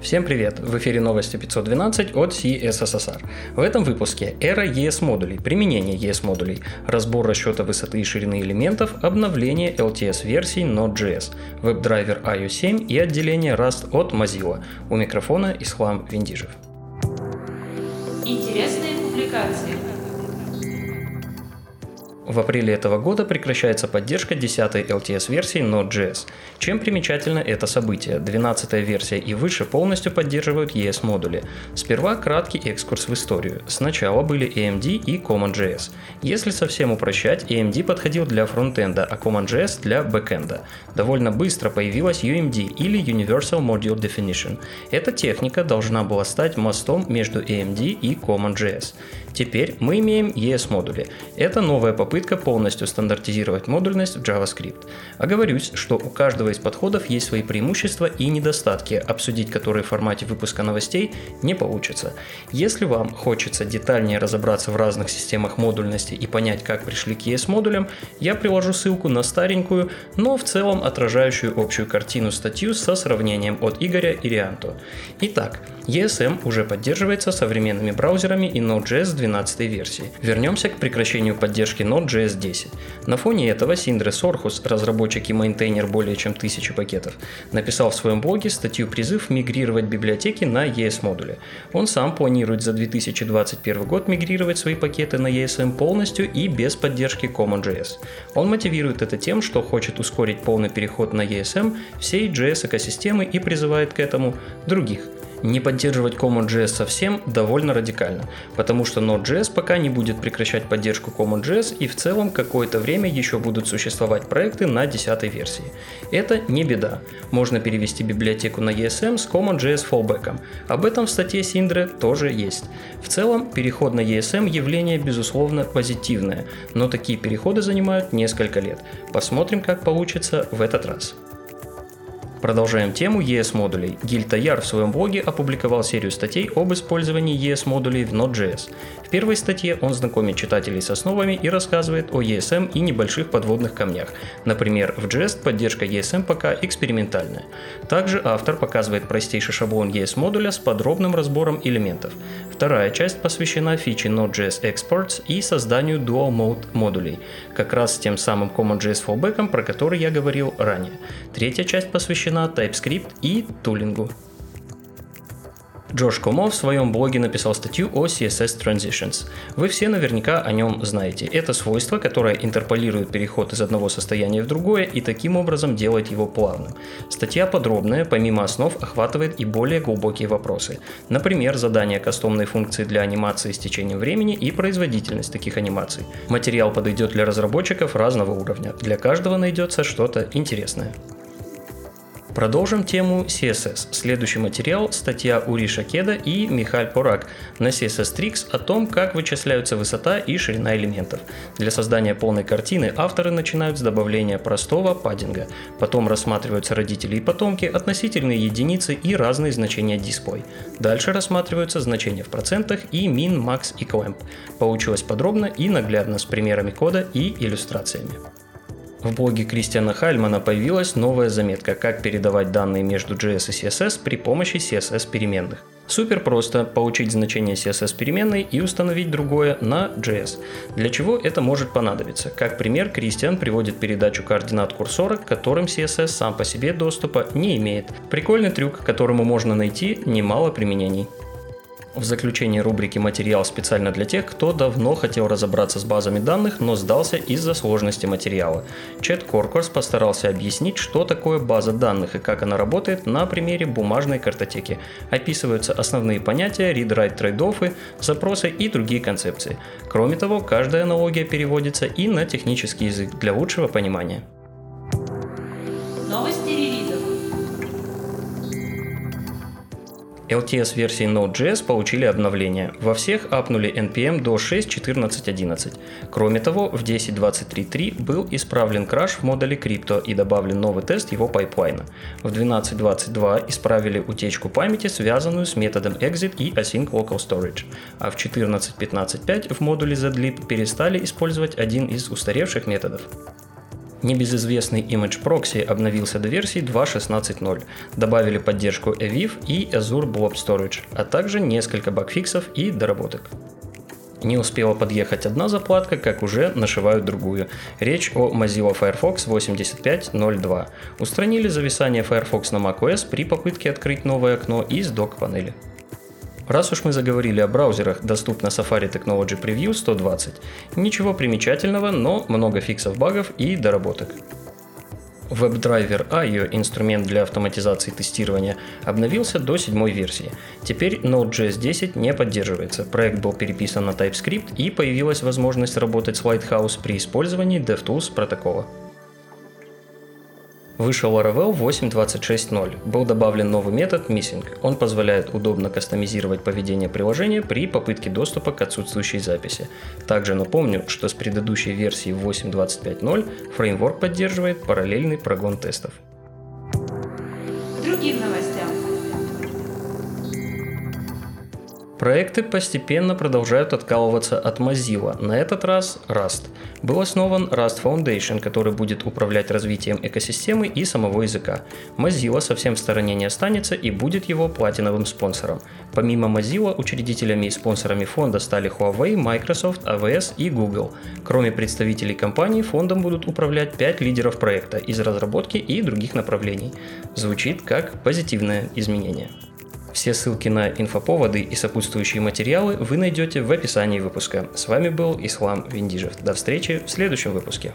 Всем привет! В эфире новости 512 от CSSR. В этом выпуске эра ES модулей, применение ES модулей, разбор расчета высоты и ширины элементов, обновление LTS версий Node.js, веб-драйвер IO7 и отделение Rust от Mozilla. У микрофона Ислам Виндижев. Интересные публикации. В апреле этого года прекращается поддержка 10-й LTS-версии Node.js. Чем примечательно это событие? 12-я версия и выше полностью поддерживают ES-модули. Сперва краткий экскурс в историю. Сначала были AMD и CommonJS. Если совсем упрощать, AMD подходил для фронтенда, а CommonJS для бэкенда. Довольно быстро появилась UMD или Universal Module Definition. Эта техника должна была стать мостом между AMD и CommonJS. Теперь мы имеем ES-модули. Это новая попытка полностью стандартизировать модульность в JavaScript. Оговорюсь, что у каждого из подходов есть свои преимущества и недостатки, обсудить которые в формате выпуска новостей не получится. Если вам хочется детальнее разобраться в разных системах модульности и понять, как пришли к ES-модулям, я приложу ссылку на старенькую, но в целом отражающую общую картину статью со сравнением от Игоря и Рианто. Итак, ESM уже поддерживается современными браузерами и Node.js 12 версии. Вернемся к прекращению поддержки Node.js 10. На фоне этого Синдре Сорхус, разработчик и мейнтейнер более чем тысячи пакетов, написал в своем блоге статью призыв мигрировать библиотеки на ES-модули. Он сам планирует за 2021 год мигрировать свои пакеты на ESM полностью и без поддержки CommonJS. Он мотивирует это тем, что хочет ускорить полный переход на ESM всей JS экосистемы и призывает к этому других – не поддерживать CommonJS совсем довольно радикально, потому что Node.js пока не будет прекращать поддержку CommonJS и в целом какое-то время еще будут существовать проекты на 10 версии. Это не беда. Можно перевести библиотеку на ESM с CommonJS fallback. Об этом в статье Синдре тоже есть. В целом, переход на ESM явление безусловно позитивное, но такие переходы занимают несколько лет. Посмотрим, как получится в этот раз. Продолжаем тему ES-модулей. Гиль Таяр в своем блоге опубликовал серию статей об использовании ES-модулей в Node.js. В первой статье он знакомит читателей с основами и рассказывает о ESM и небольших подводных камнях. Например, в Jest поддержка ESM пока экспериментальная. Также автор показывает простейший шаблон ES-модуля с подробным разбором элементов. Вторая часть посвящена фиче Node.js Exports и созданию Dual Mode модулей, как раз тем самым CommonJS fallback, про который я говорил ранее. Третья часть посвящена посвящена TypeScript и тулингу. Джош Комо в своем блоге написал статью о CSS Transitions. Вы все наверняка о нем знаете. Это свойство, которое интерполирует переход из одного состояния в другое и таким образом делает его плавным. Статья подробная, помимо основ, охватывает и более глубокие вопросы. Например, задание кастомной функции для анимации с течением времени и производительность таких анимаций. Материал подойдет для разработчиков разного уровня. Для каждого найдется что-то интересное. Продолжим тему CSS. Следующий материал – статья Ури Шакеда и Михаль Порак на CSS Tricks о том, как вычисляются высота и ширина элементов. Для создания полной картины авторы начинают с добавления простого паддинга, потом рассматриваются родители и потомки, относительные единицы и разные значения display. Дальше рассматриваются значения в процентах и min, max и clamp. Получилось подробно и наглядно с примерами кода и иллюстрациями. В блоге Кристиана Хальмана появилась новая заметка, как передавать данные между JS и CSS при помощи CSS переменных. Супер просто получить значение CSS переменной и установить другое на JS. Для чего это может понадобиться? Как пример, Кристиан приводит передачу координат курсора, к которым CSS сам по себе доступа не имеет. Прикольный трюк, которому можно найти немало применений. В заключение рубрики «Материал специально для тех, кто давно хотел разобраться с базами данных, но сдался из-за сложности материала». Чет Коркорс постарался объяснить, что такое база данных и как она работает на примере бумажной картотеки. Описываются основные понятия, read-write трейдофы, запросы и другие концепции. Кроме того, каждая аналогия переводится и на технический язык для лучшего понимания. LTS-версии Node.js получили обновление. Во всех апнули NPM до 6.14.11. Кроме того, в 10.23.3 был исправлен краш в модуле Crypto и добавлен новый тест его пайплайна. В 12.22 исправили утечку памяти, связанную с методом exit и AsyncLocalStorage. А в 14.15.5 в модуле zlib перестали использовать один из устаревших методов. Небезызвестный imgproxy обновился до версии 2.16.0. Добавили поддержку AVIF и Azure Blob Storage, а также несколько багфиксов и доработок. Не успела подъехать одна заплатка, как уже нашивают другую. Речь о Mozilla Firefox 85.02. Устранили зависание Firefox на macOS при попытке открыть новое окно из док-панели. Раз уж мы заговорили о браузерах, доступна Safari Technology Preview 120. Ничего примечательного, но много фиксов багов и доработок. WebDriver IO, инструмент для автоматизации тестирования, обновился до седьмой версии. Теперь Node.js 10 не поддерживается. Проект был переписан на TypeScript и появилась возможность работать с Lighthouse при использовании DevTools протокола. Вышел Laravel 8.26.0. Был добавлен новый метод Missing. Он позволяет удобно кастомизировать поведение приложения при попытке доступа к отсутствующей записи. Также напомню, что с предыдущей версии 8.25.0 фреймворк поддерживает параллельный прогон тестов. Другим новостям. Проекты постепенно продолжают откалываться от Mozilla, на этот раз Rust. Был основан Rust Foundation, который будет управлять развитием экосистемы и самого языка. Mozilla совсем в стороне не останется и будет его платиновым спонсором. Помимо Mozilla, учредителями и спонсорами фонда стали Huawei, Microsoft, AWS и Google. Кроме представителей компаний, фондом будут управлять 5 лидеров проекта из разработки и других направлений. Звучит как позитивное изменение. Все ссылки на инфоповоды и сопутствующие материалы вы найдете в описании выпуска. С вами был Ислам Виндижев. До встречи в следующем выпуске.